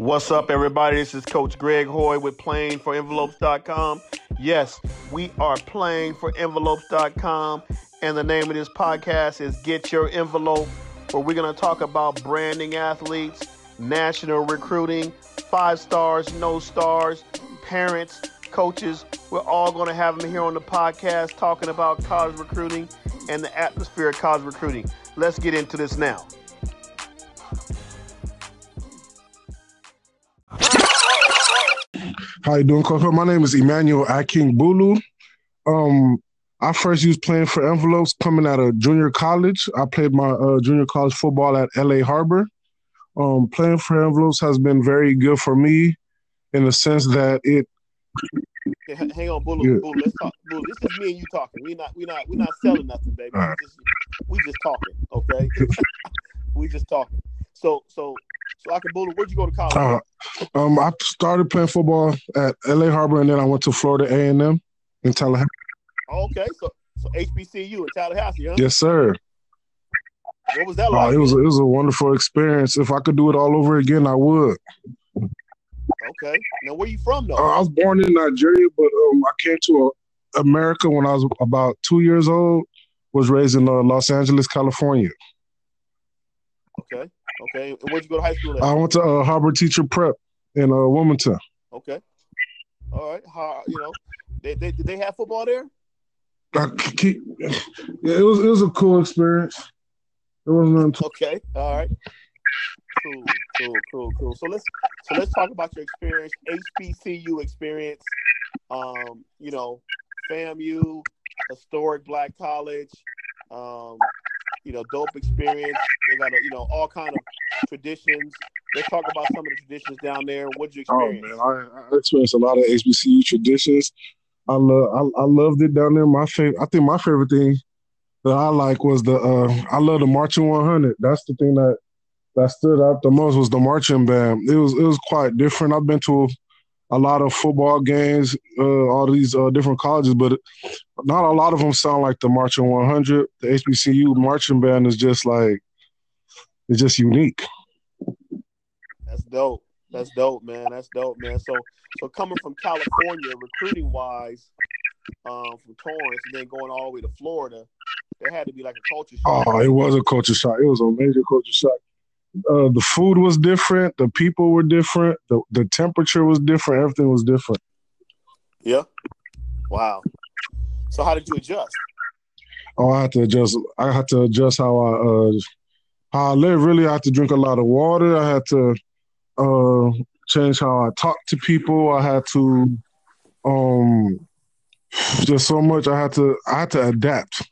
What's up, everybody? This is Coach Greg Hoyd with playingforenvelopes.com. Yes, we are playing for envelopes.com, and the name of this podcast is Get Your Envelope, where we're going to talk about branding athletes, national recruiting, five stars, no stars, parents, coaches. We're all going to have them here on the podcast talking about college recruiting and the atmosphere of college recruiting. Let's get into this now. How you doing, Coach? My name is Emmanuel Akingbulu. Um, I first used playing for envelopes coming out of junior college. I played my uh, junior college football at LA Harbor. Um, playing for envelopes has been very good for me in the sense that it. Okay, hang on, Bulu. Yeah. Bulu, let's talk. Bulu, this is me and you talking. We not we not we not selling nothing, baby. Right. We, just, we just talking, okay? we just talking. So so so Akabula, where'd you go to college? Uh, um, I started playing football at LA Harbor, and then I went to Florida A and M in Tallahassee. Oh, okay, so so HBCU in Tallahassee, huh? Yes, sir. What was that like? Uh, it was it was a wonderful experience. If I could do it all over again, I would. Okay. Now, where are you from, though? Uh, I was born in Nigeria, but um, I came to uh, America when I was about two years old. Was raised in uh, Los Angeles, California. Okay. Okay. Where'd you go to high school at? I went to uh, Harbor Teacher Prep in uh, Wilmington. Okay. All right. How, you know, they, they, did they have football there? Keep, yeah, it was it was a cool experience. It wasn't okay. All right. Cool, cool, cool, cool. So let's so let's talk about your experience, HBCU experience. Um, you know, FAMU, historic black college. Um, you know, dope experience. They got a, you know all kind of traditions. Let's talk about some of the traditions down there. What'd you experience? Oh man, I, I experienced a lot of HBCU traditions. I love, I, I loved it down there. My favorite, I think my favorite thing that I like was the, uh, I love the marching 100. That's the thing that that stood out the most was the marching band. It was, it was quite different. I've been to a lot of football games, uh, all these uh, different colleges, but not a lot of them sound like the Marching 100. The HBCU marching band is just like it's just unique. That's dope. That's dope, man. That's dope, man. So, so coming from California, recruiting wise, um, from Torrance, and then going all the way to Florida, there had to be like a culture shock. Oh, it was a culture shock. It was a major culture shock uh, the food was different, the people were different, the the temperature was different, everything was different. Yeah. Wow. So how did you adjust? Oh, I had to adjust. I had to adjust how I uh, how I live. Really, I had to drink a lot of water. I had to uh, change how I talk to people. I had to um just so much. I had to I had to adapt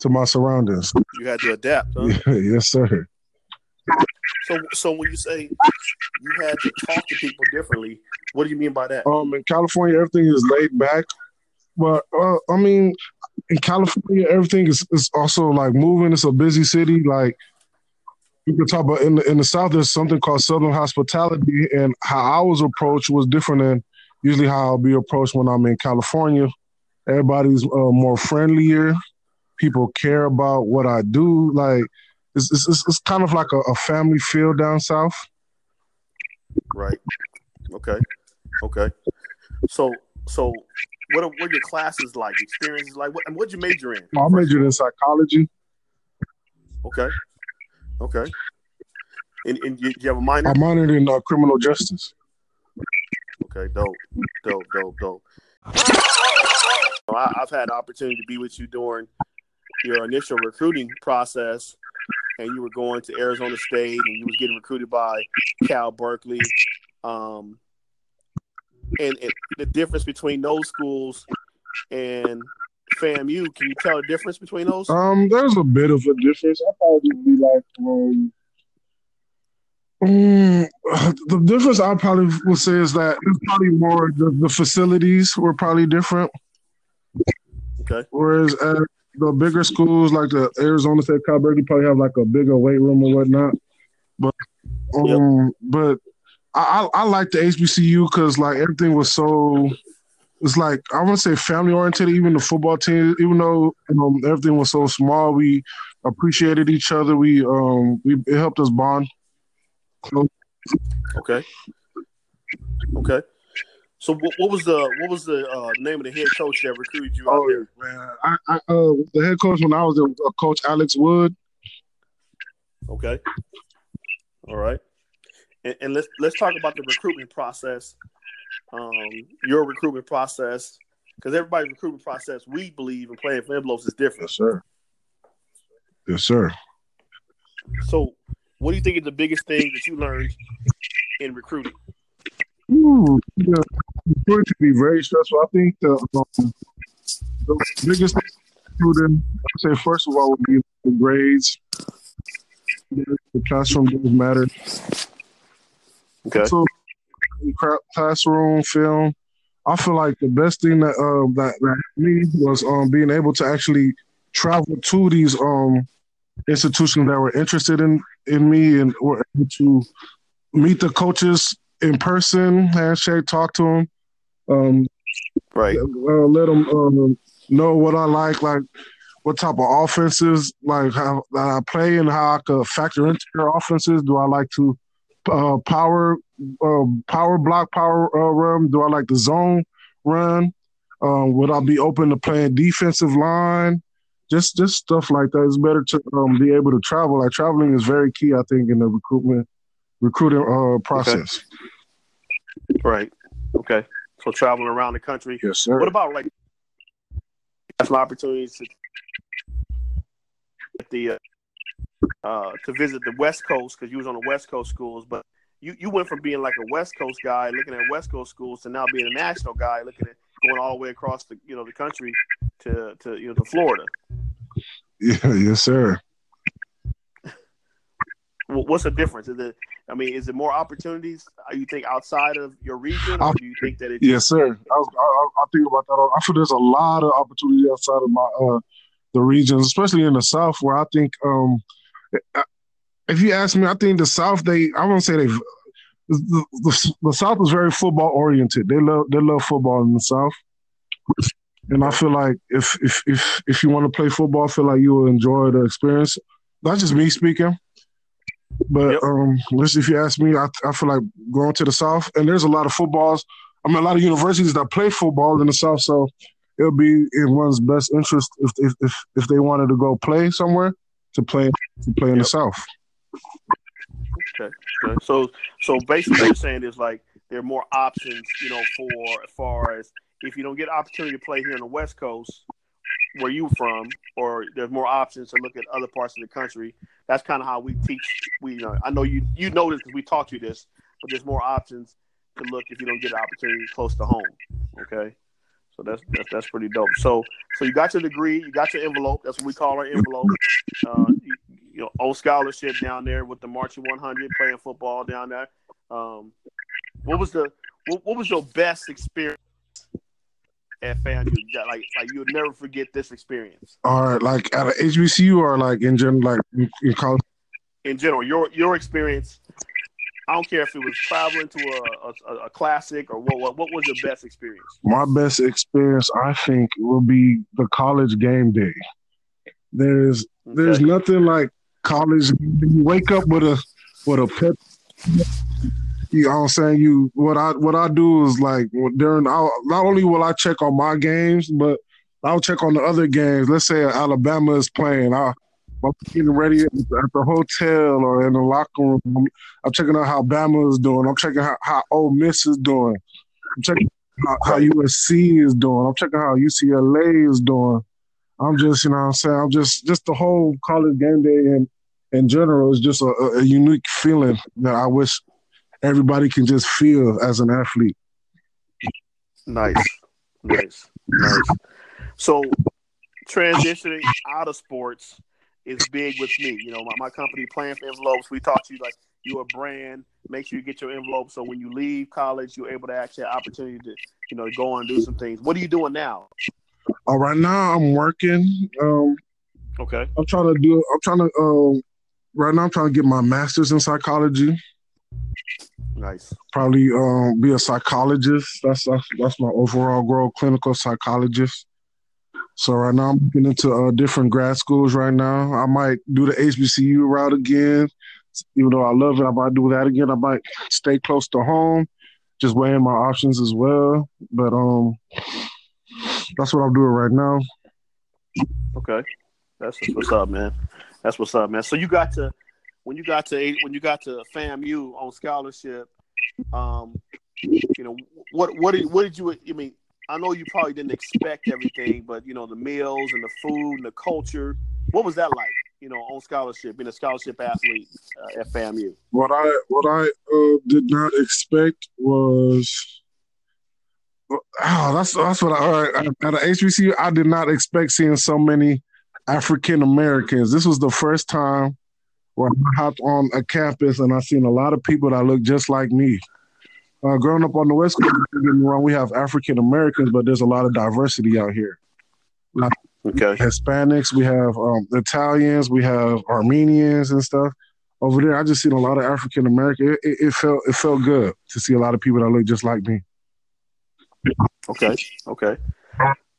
to my surroundings. You had to adapt, huh? yes, sir. So, so when you say you had to talk to people differently, what do you mean by that? Um, in California, everything is laid back, but uh, I mean, in California, everything is, is also like moving. It's a busy city. Like you can talk about in the in the South, there's something called Southern hospitality, and how I was approached was different than usually how I'll be approached when I'm in California. Everybody's uh, more friendlier. People care about what I do. Like it's it's, it's kind of like a, a family feel down south. Right. Okay. Okay. So so what are, what are your classes like? Experiences like? What what'd you major in? I majored in psychology. Okay. Okay. And, and you, you have a minor? I minored in uh, criminal justice. Okay, dope, dope, dope, dope. I, have had the opportunity to be with you during your initial recruiting process, and you were going to Arizona State and you was getting recruited by Cal Berkeley. Um, and, and the difference between those schools and FAMU, can you tell the difference between those? Um, there's a bit of a difference. I thought it'd be like um, um, the difference I probably would say is that it's probably more the, the facilities were probably different. Okay. Whereas at the bigger schools like the Arizona State Cal Berkeley probably have like a bigger weight room or whatnot. But um, yep. but I, I, I like the HBCU because like everything was so. It's like I want to say family oriented. Even the football team, even though you know, everything was so small, we appreciated each other. We um we it helped us bond. Okay, Okay. So what, what was the what was the uh, name of the head coach that recruited you out Oh there? man, I, I uh, the head coach when I was there, uh, Coach Alex Wood. Okay. All right. And, and let's let's talk about the recruitment process. Um, your recruitment process, because everybody's recruitment process, we believe in playing for envelopes is different. Yes, sir. Yes, sir. So, what do you think is the biggest thing that you learned in recruiting? Ooh, yeah, it's going to be very stressful. I think the, um, the biggest thing student, I'd say first of all would be the grades. The classroom doesn't matter. Okay. So, classroom film. I feel like the best thing that uh, that, that me was um, being able to actually travel to these um, institutions that were interested in in me and were able to meet the coaches in person, handshake, talk to them, um, Right. uh, let them um, know what I like, like what type of offenses, like how that I play and how I could factor into their offenses. Do I like to uh, power uh, power block, power uh, run? Do I like the zone run? Um, would I be open to playing defensive line? Just just stuff like that. It's better to um, be able to travel. Like traveling is very key, I think, in the recruitment recruiting uh, process. Right. Okay. So traveling around the country. Yes, sir. What about like national opportunities to at the uh, uh, to visit the West Coast because you was on the West Coast schools, but you, you went from being like a West Coast guy looking at West Coast schools to now being a national guy looking at going all the way across the you know the country to to you know to Florida. Yeah, yes, sir. What's the difference? Is it I mean, is it more opportunities? uh, You think outside of your region, or do you think that it's Yes, sir. I, was, I, I- I think about that. I feel there's a lot of opportunity outside of my uh, the regions, especially in the South, where I think um, if you ask me, I think the South they I won't say they the, the, the South is very football oriented. They love they love football in the South, and I feel like if if if if you want to play football, I feel like you will enjoy the experience. That's just me speaking. But Yep. um, listen, if you ask me, I, I feel like going to the South, and there's a lot of footballs. I mean, a lot of universities that play football in the South, so it'll be in one's best interest if if if, if they wanted to go play somewhere to play to play in the South. Okay. okay. So so basically what you're saying is like there are more options, you know, for as far as if you don't get opportunity to play here in the West Coast, where you from, or there's more options to look at other parts of the country. That's kind of how we teach. We, you know, I know you you know this because we taught you this, but there's more options to look if you don't get an opportunity close to home. Okay. So that's that's that's pretty dope. So so you got your degree, you got your envelope. That's what we call our envelope. Uh, you, you know, old scholarship down there with the marching 100, playing football down there. Um, what was the what, what was your best experience at FAMU? Like like you'll never forget this experience Or like at a HBCU or like in general, like in, in college. in general. Your your experience. I don't care if it was traveling to a, a, a classic or what, what. What was your best experience? My best experience, I think, will be the college game day. There's there's Okay. nothing like college. You wake up with a with a pep. You know what I'm saying? You what I what I do is like during I'll, not only will I check on my games, but I'll check on the other games. Let's say Alabama is playing. I, I'm getting ready at the hotel or in the locker room. I'm, checking out how Bama is doing. I'm checking how, how Ole Miss is doing. I'm checking how, how USC is doing. I'm checking how UCLA is doing. I'm just, you know what I'm saying? I'm just, just the whole college game day in, in general is just a, a unique feeling that I wish everybody can just feel as an athlete. Nice, nice, nice. So transitioning out of sports is big with me. You know, my, my company for envelopes. We taught you like you're a brand. Make sure you get your envelope so when you leave college, you're able to actually have opportunity to, you know, go and do some things. What are you doing now? Uh, right now, I'm working. Um, Okay. I'm trying to do. I'm trying to. Um, right now, I'm trying to get my master's in psychology. Nice. Probably um, be a psychologist. That's, that's that's my overall goal. Clinical psychologist. So right now, I'm looking into uh, different grad schools. Right now, I might do the HBCU route again. Even though I love it, I might do that again. I might stay close to home just weighing my options as well. But um, that's what I'm doing right now. Okay, that's, that's what's up, man. That's what's up, man. So you got to when you got to when you got to FAMU on scholarship. Um, you know what what did what did you? I mean, I know you probably didn't expect everything, but you know the meals and the food and the culture. What was that like? You know, on scholarship, being a scholarship athlete uh, at FAMU. What I what I uh, did not expect was. Oh, that's that's what I. Right, at the HBCU, I did not expect seeing so many African Americans. This was the first time where I hopped on a campus and I seen a lot of people that look just like me. Uh, growing up on the West Coast, don't get me wrong, we have African Americans, but there's a lot of diversity out here. Like Okay. Hispanics, we have um, Italians, we have Armenians and stuff. Over there, I just seen a lot of African American. It, it, it felt it felt good to see a lot of people that look just like me. Okay. Okay.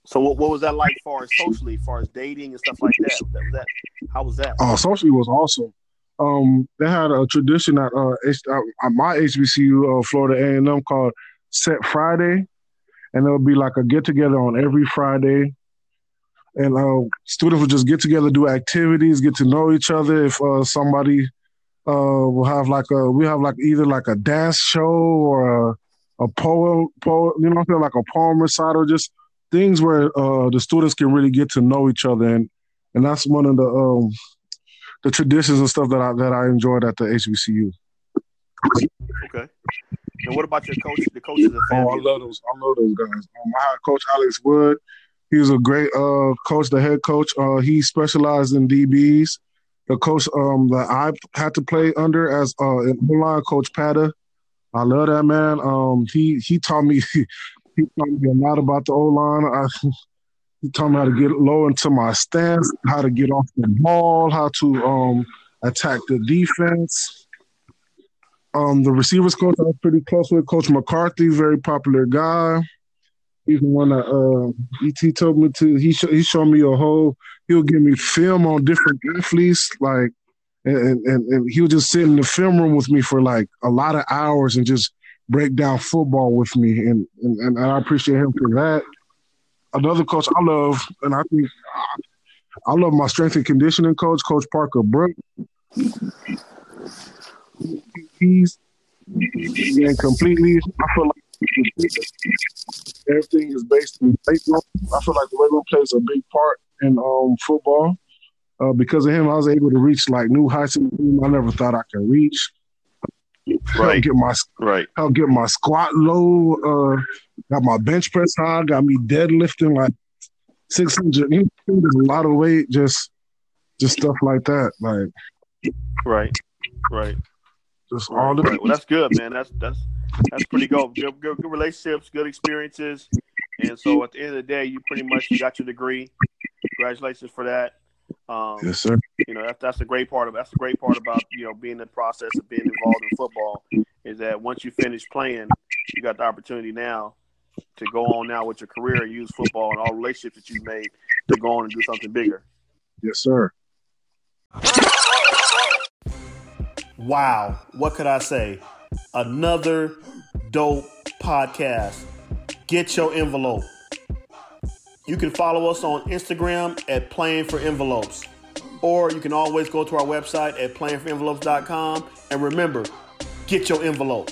So what, what was that like far as socially, far as dating and stuff like that? That was that how was that? Oh, socially was awesome. Um, they had a tradition at uh, at my HBCU, uh, Florida A and M, called Set Friday, and it would be like a get together on every Friday, and uh, students would just get together, do activities, get to know each other. If uh, somebody uh, will have like a, we have like either like a dance show or a, a poem, poem, you know, like a poem recital, just things where uh, the students can really get to know each other, and and that's one of the um, the traditions and stuff that I that I enjoyed at the HBCU. Okay. And what about your coach? The coaches at Oh, I love those. I love those guys. Um, I had Coach Alex Wood. He was a great uh, coach, the head coach. Uh, he specialized in DBs. The coach um, that I had to play under as uh, an O line coach, Pata. I love that man. Um, he he taught me he taught me a lot about the O line. He taught me how to get low into my stance, how to get off the ball, how to um, attack the defense. Um, the receivers coach I was pretty close with, Coach McCarthy, very popular guy. He's the one that uh, he, he told me to. He sh- he showed me a whole. He'll give me film on different athletes, like, and, and and he would just sit in the film room with me for like a lot of hours and just break down football with me, and and, and I appreciate him for that. Another coach I love, and I think I love my strength and conditioning coach, Coach Parker Brook. He's yeah, completely. I feel like everything is based in weight. I feel like the weight plays a big part in um, football. Uh, because of him, I was able to reach like new heights I never thought I could reach. Help Right. get my Right. help get my squat low. Uh, got my bench press high. Got me deadlifting like six hundred. You know, there's a lot of weight. Just just stuff like that. Like Right. Right. just all the Right. Well, that's good, man. That's that's that's pretty good. Good, good, good relationships, good experiences, and so at the end of the day, you pretty much you got your degree. Congratulations for that. Um, yes, sir. You know that's that's the great part of that's the great part about you know being in the process of being involved in football is that once you finish playing, you got the opportunity now to go on now with your career and use football and all relationships that you've made to go on and do something bigger. Yes, sir. Wow, what could I say? Another dope podcast. Get your envelope. You can follow us on Instagram at Playing for Envelopes. Or you can always go to our website at playingforenvelopes.com. And remember, get your envelope.